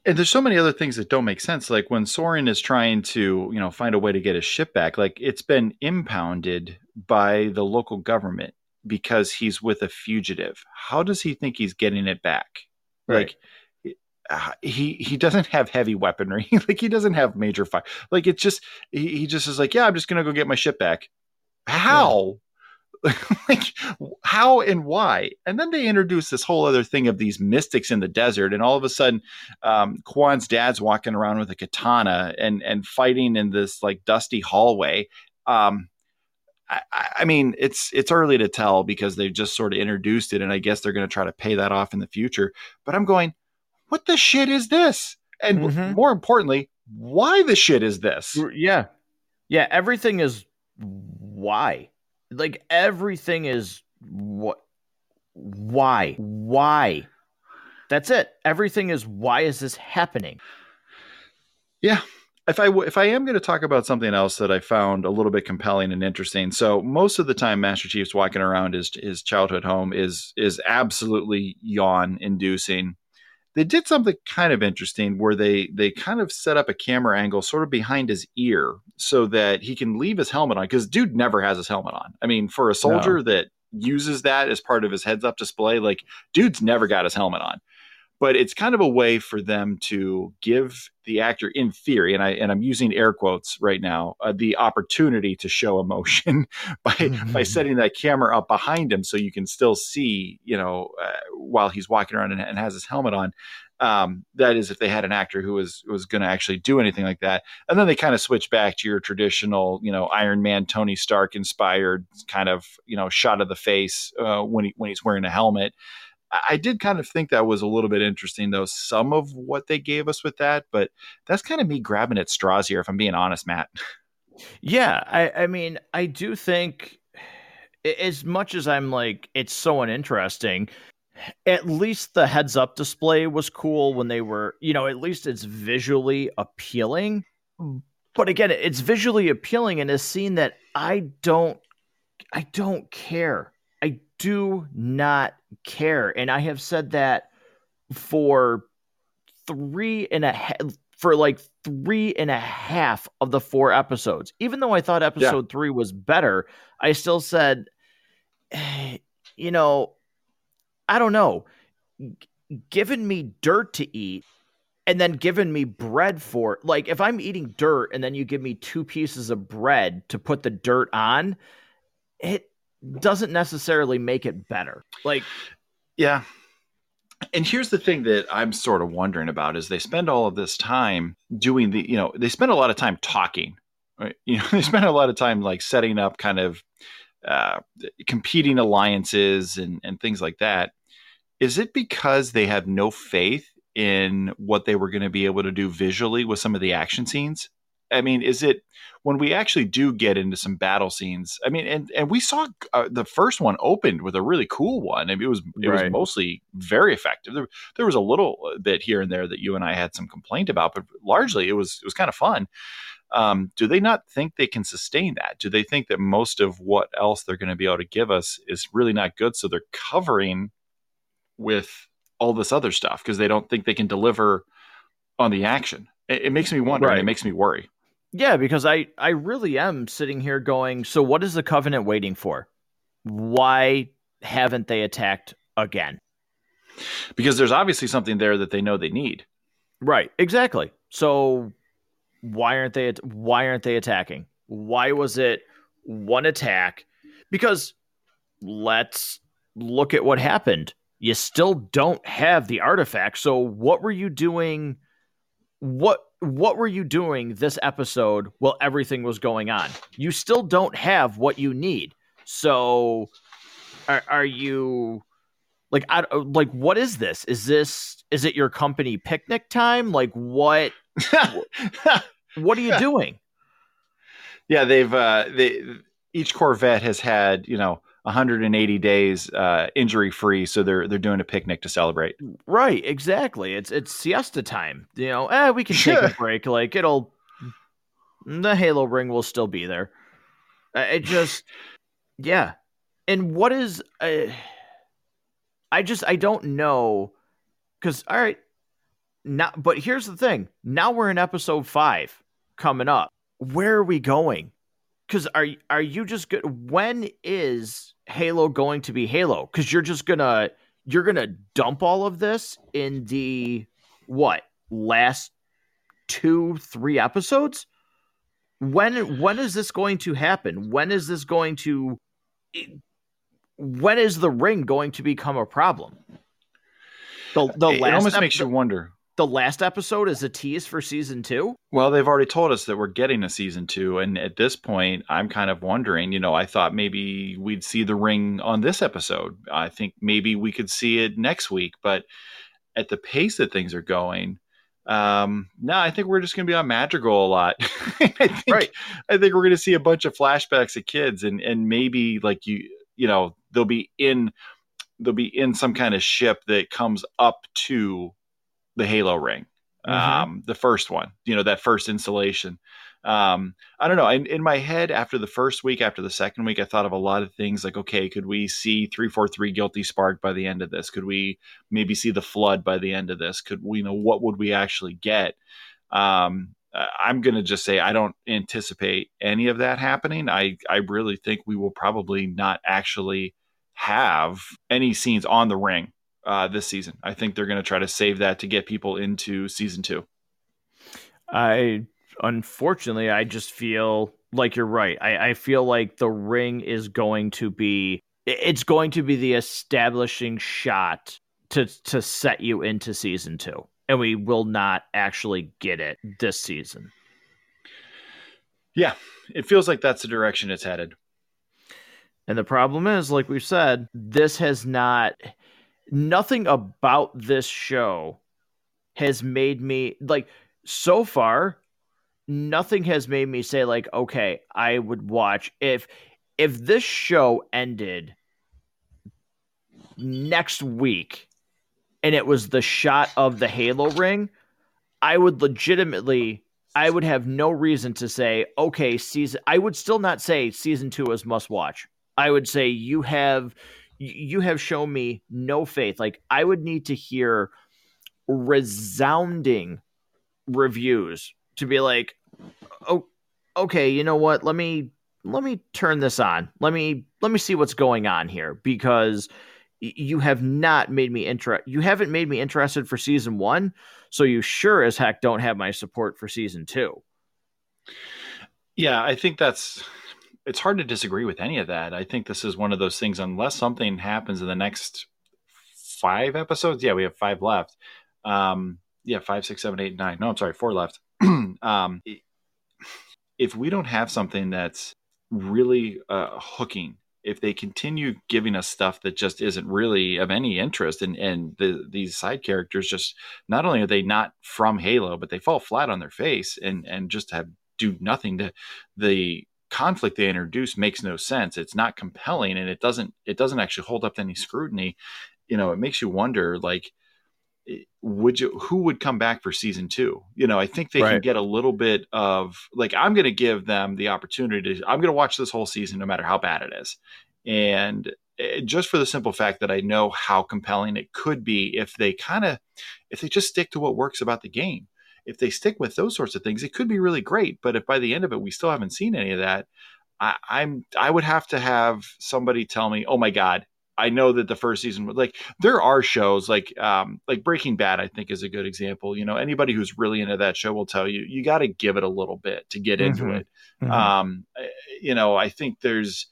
And there's so many other things that don't make sense. Like when Soren is trying to, you know, find a way to get his ship back, like it's been impounded by the local government because he's with a fugitive. How does he think he's getting it back? Right. Like uh, he he doesn't have heavy weaponry. [laughs] like he doesn't have major fire. Like it's just he, he just is like, yeah, I'm just gonna go get my ship back. How? [laughs] Like how and why? And then they introduce this whole other thing of these mystics in the desert, and all of a sudden, um, Kwan's dad's walking around with a katana and and fighting in this like dusty hallway. Um, I, I, mean, it's it's early to tell because they've just sort of introduced it, and I guess they're going to try to pay that off in the future. But I'm going, what the shit is this? And mm-hmm. more importantly, why the shit is this? Yeah, yeah. Everything is why. Like everything is what? Why? Why? That's it. Everything is why is this happening? Yeah, if I if I am going to talk about something else that I found a little bit compelling and interesting, so most of the time Master Chief's walking around his his childhood home is is absolutely yawn inducing. They did something kind of interesting where they they kind of set up a camera angle sort of behind his ear so that he can leave his helmet on because dude never has his helmet on. I mean, for a soldier no. that uses that as part of his heads up display, like dude's never got his helmet on but it's kind of a way for them to give the actor in theory and i and i'm using air quotes right now uh, the opportunity to show emotion [laughs] by mm-hmm. by setting that camera up behind him so you can still see you know uh, while he's walking around and, and, has his helmet on. Um, that is if they had an actor who was was going to actually do anything like that. And then they kind of switch back to your traditional you know iron man tony stark inspired kind of you know shot of the face uh, when he when he's wearing a helmet I did kind of think that was a little bit interesting, though, some of what they gave us with that, but that's kind of me grabbing at straws here, if I'm being honest, Matt. Yeah, I, I mean, I do think as much as I'm like, it's so uninteresting, at least the heads up display was cool when they were, you know, at least it's visually appealing. Hmm. But again, it's visually appealing in a scene that I don't, I don't care do not care. And I have said that for three and a half for like three and a half of the four episodes. Even though I thought episode yeah. three was better, I still said, [sighs] you know, I don't know. G- giving me dirt to eat and then given me bread for like if I'm eating dirt and then you give me two pieces of bread to put the dirt on, it doesn't necessarily make it better. Like yeah. And here's the thing that I'm sort of wondering about is they spend all of this time doing the, you know, they spend a lot of time talking. Right? [laughs] You know, they spend a lot of time like setting up kind of uh, competing alliances and, and things like that. Is it because they have no faith in what they were going to be able to do visually with some of the action scenes? I mean, is it when we actually do get into some battle scenes? I mean, and and we saw uh, the first one opened with a really cool one. I mean, it was it right. was mostly very effective. There, there was a little bit here and there that you and I had some complaint about, but largely it was it was kind of fun. Um, do they not think they can sustain that? Do they think that most of what else they're going to be able to give us is really not good? So they're covering with all this other stuff because they don't think they can deliver on the action. It, it makes me wonder. Right. it makes me worry. Yeah, because I I really am sitting here going. So what is the covenant waiting for? Why haven't they attacked again? Because there's obviously something there that they know they need. Right. Exactly. So why aren't they why aren't they attacking? Why was it one attack? Because let's look at what happened you still don't have the artifact. So what were you doing? What what were you doing this episode while everything was going on? You still don't have what you need. So are, are you like I, like what is this? Is this is it your company picnic time? Like what [laughs] what are you doing? Yeah, they've uh they each Corvette has had, you know, 180 days uh, injury free, so they're they're doing a picnic to celebrate. Right, exactly. It's it's siesta time. You know, eh, we can take a break. Like it'll, the Halo ring will still be there. It just, yeah. And what is, uh, I just I don't know, because all right, now but here's the thing. Now we're in episode five coming up. Where are we going? Because are are you just good? When is Halo going to be Halo because you're just gonna you're gonna dump all of this in the what last two three episodes. When when is this going to happen? When is this going to? When is the ring going to become a problem? The the it last almost makes you wonder the last episode is a tease for season two? Well, they've already told us that we're getting a season two. And at this point, I'm kind of wondering, you know, I thought maybe we'd see the ring on this episode. I think maybe we could see it next week. But at the pace that things are going, um, no, I think we're just going to be on Madrigal a lot. [laughs] I think, right. I think we're going to see a bunch of flashbacks of kids and, and maybe like you, you know, they'll be in, they'll be in some kind of ship that comes up to the Halo ring, mm-hmm. um, the first one, you know, that first installation. Um, I don't know. In, in my head, after the first week, after the second week, I thought of a lot of things like, okay, could we see 343 Guilty Spark by the end of this? Could we maybe see the Flood by the end of this? Could we, you know, what would we actually get? Um, I'm going to just say I don't anticipate any of that happening. I, I really think we will probably not actually have any scenes on the ring uh, this season. I think they're going to try to save that to get people into season two. I unfortunately, I just feel like you're right. I, I feel like the ring is going to be it's going to be the establishing shot to to set you into season two, and we will not actually get it this season. Yeah, it feels like that's the direction it's headed. And the problem is, like we've said, this has not nothing about this show has made me like so far nothing has made me say like okay i would watch. If if this show ended next week and it was the shot of the halo ring i would legitimately i would have no reason to say okay season i would still not say season 2 is must watch. I would say you have you have shown me no faith. Like I would need to hear resounding reviews to be like, oh, okay, you know what? Let me let me turn this on. Let me let me see what's going on here because you have not made me interested. You haven't made me interested for season one, so you sure as heck don't have my support for season two. Yeah, I think that's it's hard to disagree with any of that. I think this is one of those things, unless something happens in the next five episodes. Yeah, we have five left. Um, yeah, five, six, seven, eight, nine. No, I'm sorry, four left. [clears throat] um, if we don't have something that's really uh, hooking, if they continue giving us stuff that just isn't really of any interest, and and the, these side characters just not only are they not from Halo, but they fall flat on their face and and just have do nothing to the conflict they introduce makes no sense. It's not compelling, and it doesn't it doesn't actually hold up to any scrutiny. You know, it makes you wonder like would you who would come back for season two you know i think they right. can get a little bit of like i'm going to give them the opportunity to i'm going to watch this whole season no matter how bad it is and eh, just for the simple fact that i know how compelling it could be if they kind of if they just stick to what works about the game if they stick with those sorts of things it could be really great but if by the end of it we still haven't seen any of that I, i'm i would have to have somebody tell me oh my god I know that the first season like there are shows like um like Breaking Bad I think is a good example. You know, anybody who's really into that show will tell you you got to give it a little bit to get into mm-hmm. it. Mm-hmm. Um eh, you know, I think there's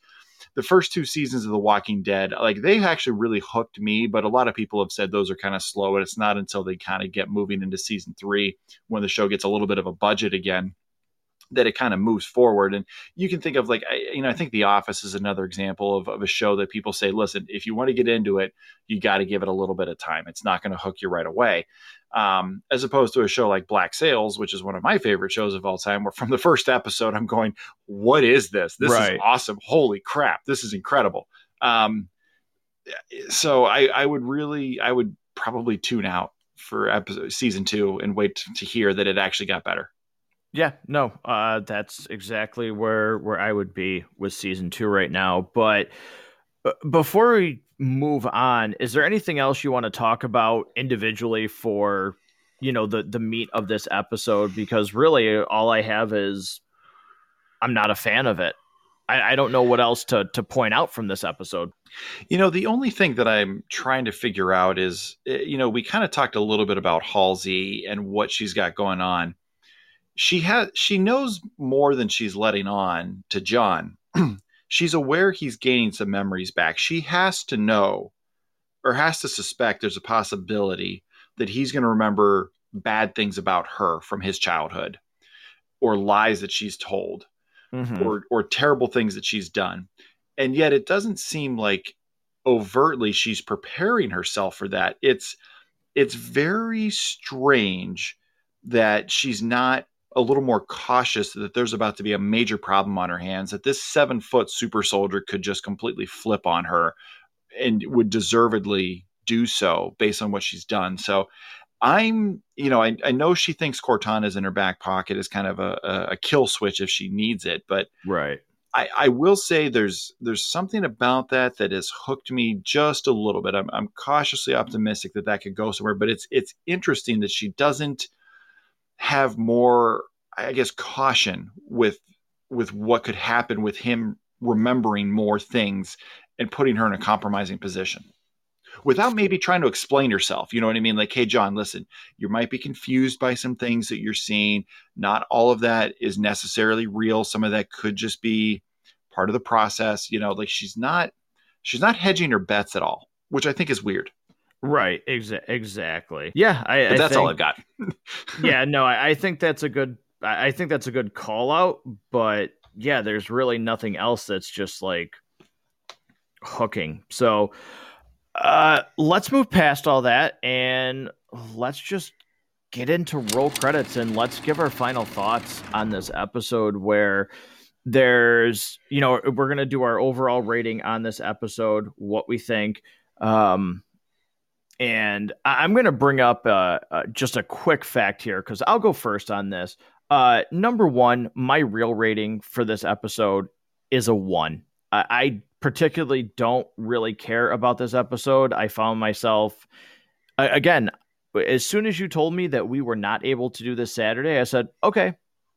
the first two seasons of The Walking Dead, like they actually really hooked me, but a lot of people have said those are kind of slow and it's not until they kind of get moving into season 3 when the show gets a little bit of a budget again that it kind of moves forward. And you can think of like, you know, I think The Office is another example of, of a show that people say, listen, if you want to get into it, you got to give it a little bit of time. It's not going to hook you right away. Um, as opposed to a show like Black Sails, which is one of my favorite shows of all time, where from the first episode, I'm going, what is this? This right. is awesome. Holy crap. This is incredible. Um, so I, I would really, I would probably tune out for episode season two and wait to hear that it actually got better. Yeah, no, uh, that's exactly where where I would be with season two right now. But uh, before we move on, is there anything else you want to talk about individually for you know the the meat of this episode? Because really, all I have is I'm not a fan of it. I, I don't know what else to to point out from this episode. You know, the only thing that I'm trying to figure out is, eh, you know, we kind of talked a little bit about Halsey and what she's got going on she has she knows more than she's letting on to John. [clears throat] she's aware he's gaining some memories back. She has to know or has to suspect there's a possibility that he's going to remember bad things about her from his childhood or lies that she's told mm-hmm. or or terrible things that she's done. And yet it doesn't seem like overtly she's preparing herself for that. It's it's very strange that she's not a little more cautious that there's about to be a major problem on her hands, that this seven foot super soldier could just completely flip on her and would deservedly do so based on what she's done. So I'm, you know, I, I know she thinks Cortana's in her back pocket as kind of a, a kill switch if she needs it, but right. I, I will say there's there's something about that that has hooked me just a little bit. I'm, I'm cautiously optimistic that that could go somewhere, but it's it's interesting that she doesn't – have more, I guess, caution with with what could happen with him remembering more things and putting her in a compromising position without maybe trying to explain yourself. You know what I mean? Like, hey, John, listen, you might be confused by some things that you're seeing. Not all of that is necessarily real. Some of that could just be part of the process. You know, like she's not she's not hedging her bets at all, which I think is weird. Right. Exa- exactly. Yeah. I, I that's think, all I've got. [laughs] yeah. No, I, I, think that's a good. I think that's a good call out. But yeah, there's really nothing else that's just like hooking. So uh, let's move past all that and let's just get into roll credits and let's give our final thoughts on this episode where there's you know we're going to do our overall rating on this episode what we think um and I'm going to bring up uh, uh, just a quick fact here because I'll go first on this. Uh, number one, my real rating for this episode is a one. I, I particularly don't really care about this episode. I found myself, again, as soon as you told me that we were not able to do this Saturday, I said, okay,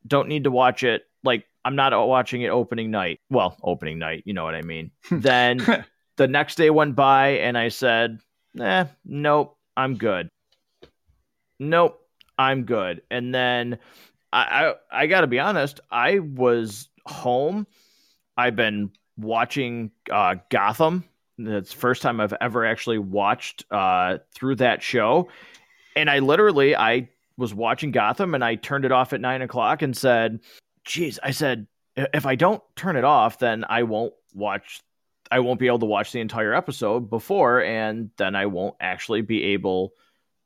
don't need to watch it. Like, I'm not watching it opening night. Well, opening night, you know what I mean. then [laughs] the next day went by and I said, eh, nope, I'm good. Nope, I'm good. And then I, I, I got to be honest, I was home. I've been watching uh, Gotham. It's the first time I've ever actually watched uh, through that show. And I literally, I was watching Gotham and I turned it off at nine o'clock and said, geez, I said, if I don't turn it off, then I won't watch I won't be able to watch the entire episode before, and then I won't actually be able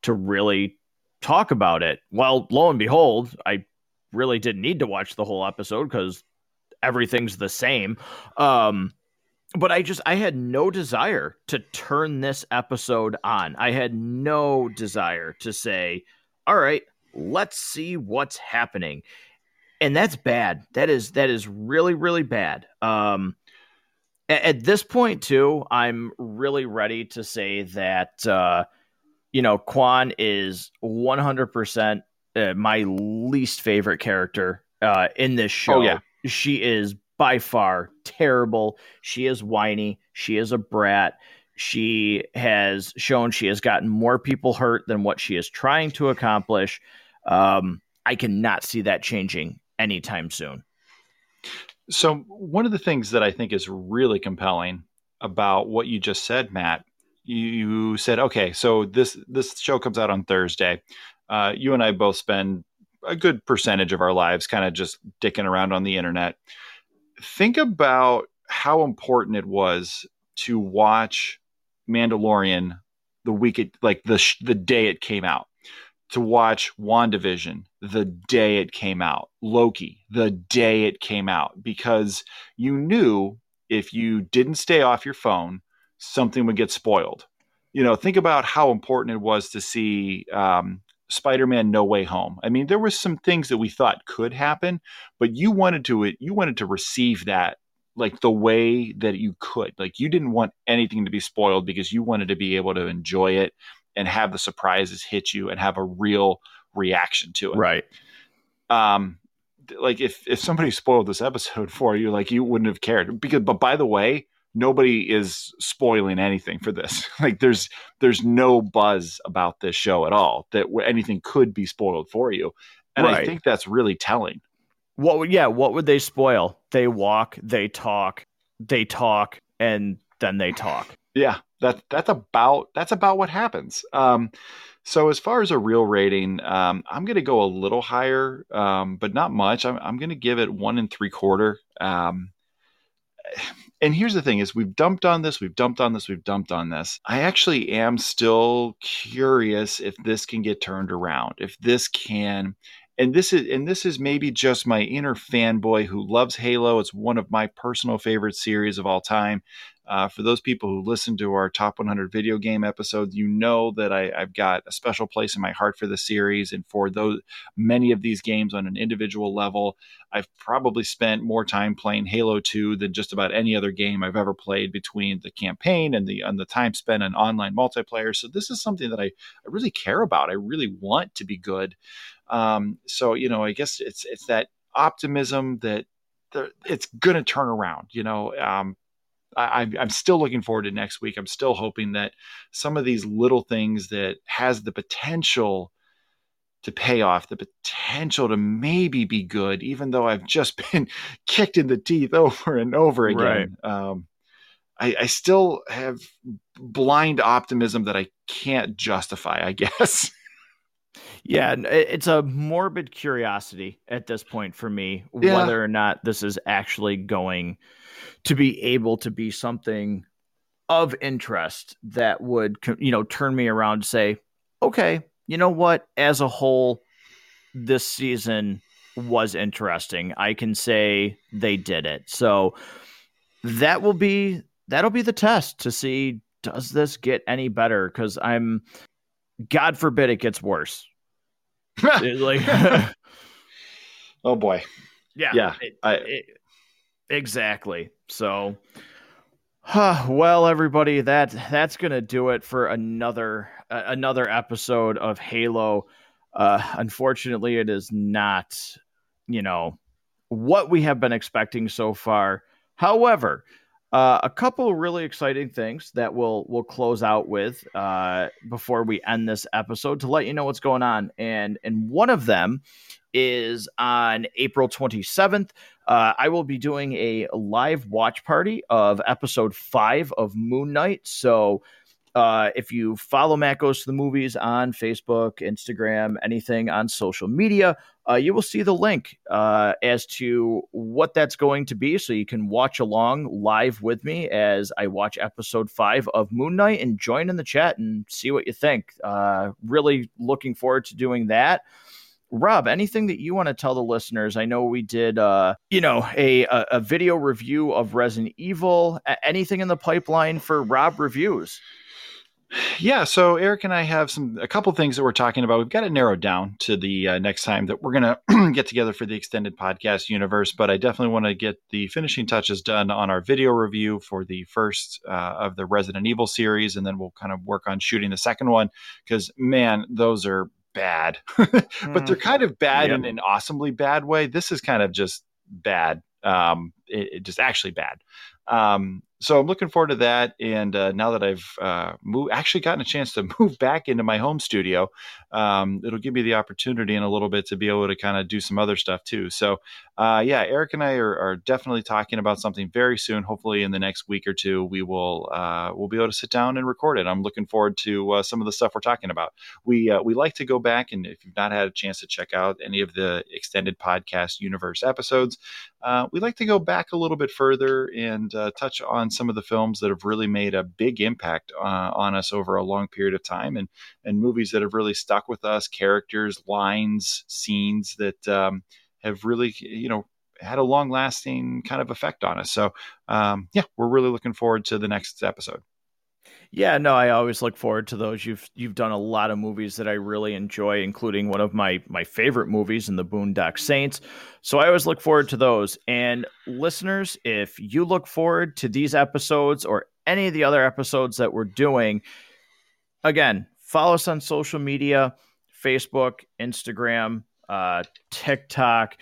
to really talk about it. Well, lo and behold, I really didn't need to watch the whole episode because everything's the same. Um, but I just I had no desire to turn this episode on. I had no desire to say, "All right, let's see what's happening." And that's bad. That is that is really really bad. Um at this point too i'm really ready to say that uh you know kwan is 100% uh, my least favorite character uh in this show. oh, yeah. She is by far terrible. She is whiny. She is a brat. She has shown she has gotten more people hurt than what she is trying to accomplish. Um i cannot see that changing anytime soon so, one of the things that I think is really compelling about what you just said, Matt, you said, okay, so this this show comes out on Thursday. Uh, you and I both spend a good percentage of our lives kind of just dicking around on the internet. Think about how important it was to watch Mandalorian the week it like the sh- the day it came out to watch WandaVision the day it came out, Loki the day it came out, because you knew if you didn't stay off your phone, something would get spoiled. You know, think about how important it was to see um, Spider-Man No Way Home. I mean, there were some things that we thought could happen, but you wanted to you wanted to receive that like the way that you could. Like you didn't want anything to be spoiled because you wanted to be able to enjoy it and have the surprises hit you and have a real reaction to it. Right. Um, like if if somebody spoiled this episode [laughs] for you, like you wouldn't have cared. Because, but by the way, nobody is spoiling anything for this. [laughs] like there's there's no buzz about this show at all that anything could be spoiled for you, and right. I think that's really telling. What would yeah? What would they spoil? They walk, they talk, they talk, and then they talk. Yeah, that that's about that's about what happens. Um, so as far as a real rating, um, I'm going to go a little higher, um, but not much. I'm, I'm going to give it one and three quarter. Um, and here's the thing: is we've dumped on this, we've dumped on this, we've dumped on this. I actually am still curious if this can get turned around, if this can. And this is and this is maybe just my inner fanboy who loves Halo. It's one of my personal favorite series of all time. Uh, for those people who listen to our top 100 video game episodes, you know that I, have got a special place in my heart for the series and for those many of these games on an individual level. I've probably spent more time playing Halo 2 than just about any other game I've ever played between the campaign and the and the time spent on online multiplayer. So this is something that I, I really care about. I really want to be good. Um, so you know, I guess it's it's that optimism that it's going to turn around. You know, um, I, I'm still looking forward to next week. I'm still hoping that some of these little things that has the potential to pay off, the potential to maybe be good, even though I've just [laughs] been kicked in the teeth over and over again. Right. Um, I, I still have blind optimism that I can't justify, I [laughs] guess. Yeah, it's a morbid curiosity at this point for me yeah. whether or not this is actually going to be able to be something of interest that would you know turn me around say okay you know what? As a whole this season was interesting. I can say they did it. So that will be that'll be the test to see does this get any better? Because i'm god forbid it gets worse. [laughs] Like [laughs] oh boy. Yeah. Yeah it, I, it, exactly so, huh, well, everybody, that that's gonna do it for another uh, another episode of Halo. Uh, unfortunately, it is not, you know, what we have been expecting so far. However, Uh, a couple really exciting things that we'll we'll close out with uh, before we end this episode to let you know what's going on, and and one of them is on April 27th. Uh, I will be doing a live watch party of episode five of Moon Knight. So uh, if you follow Matt Goes to the Movies on Facebook, Instagram, anything on social media, uh, you will see the link uh, as to what that's going to be. So you can watch along live with me as I watch episode five of Moon Knight and join in the chat and see what you think. Uh, really looking forward to doing that. Rob, anything that you want to tell the listeners? I know we did, uh, you know, a, a, a video review of Resident Evil. anything in the pipeline for Rob reviews? Yeah, so Eric and I have some a couple things that we're talking about. We've got it narrowed down to the uh, next time that we're going to [clears throat] get together for the extended podcast universe. But I definitely want to get the finishing touches done on our video review for the first uh, of the Resident Evil series, and then we'll kind of work on shooting the second one because man, those are bad, [laughs] but they're kind of bad yep. in an awesomely bad way. This is kind of just bad um, it, it, just actually bad. Um, so I'm looking forward to that. And uh, now that I've uh, moved, actually gotten a chance to [laughs] move back into my home studio, um, it'll give me the opportunity in a little bit to be able to kind of do some other stuff too. So, uh, yeah, Eric and I are, are, definitely talking about something very soon. Hopefully, in the next week or two, we will uh, we'll be able to sit down and record it. I'm looking forward to uh, some of the stuff we're talking about. We uh, we like to go back and if you've not had a chance to check out any of the extended podcast universe episodes, we like to go back a little bit further and touch on some of the films that have really made a big impact on us over a long period of time, and and movies that have really stuck with us, characters, lines, scenes that um, have really, you know, had a long lasting kind of effect on us. So, um, yeah, we're really looking forward to the next episode. Yeah, no, I always look forward to those. You've you've done a lot of movies that I really enjoy, including one of my my favorite movies in the Boondock Saints. So I always look forward to those. And listeners, if you look forward to these episodes or any of the other episodes that we're doing, again, follow us on social media Facebook, Instagram, uh, TikTok,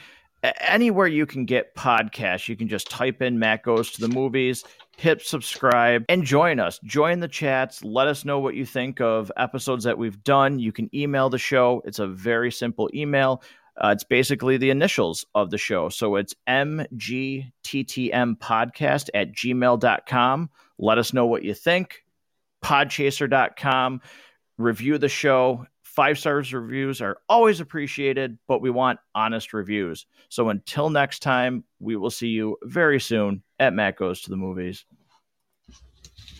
anywhere you can get podcasts. You can just type in Matt Goes to the Movies, hit subscribe, and join us. Join the chats. Let us know what you think of episodes that we've done. You can email the show, it's a very simple email. Uh, it's basically the initials of the show. So it's mgttm podcast at gmail.com. Let us know what you think. Podchaser.com review the show. Five stars reviews are always appreciated, but we want honest reviews. So until next time, we will see you very soon at Matt Goes to the Movies.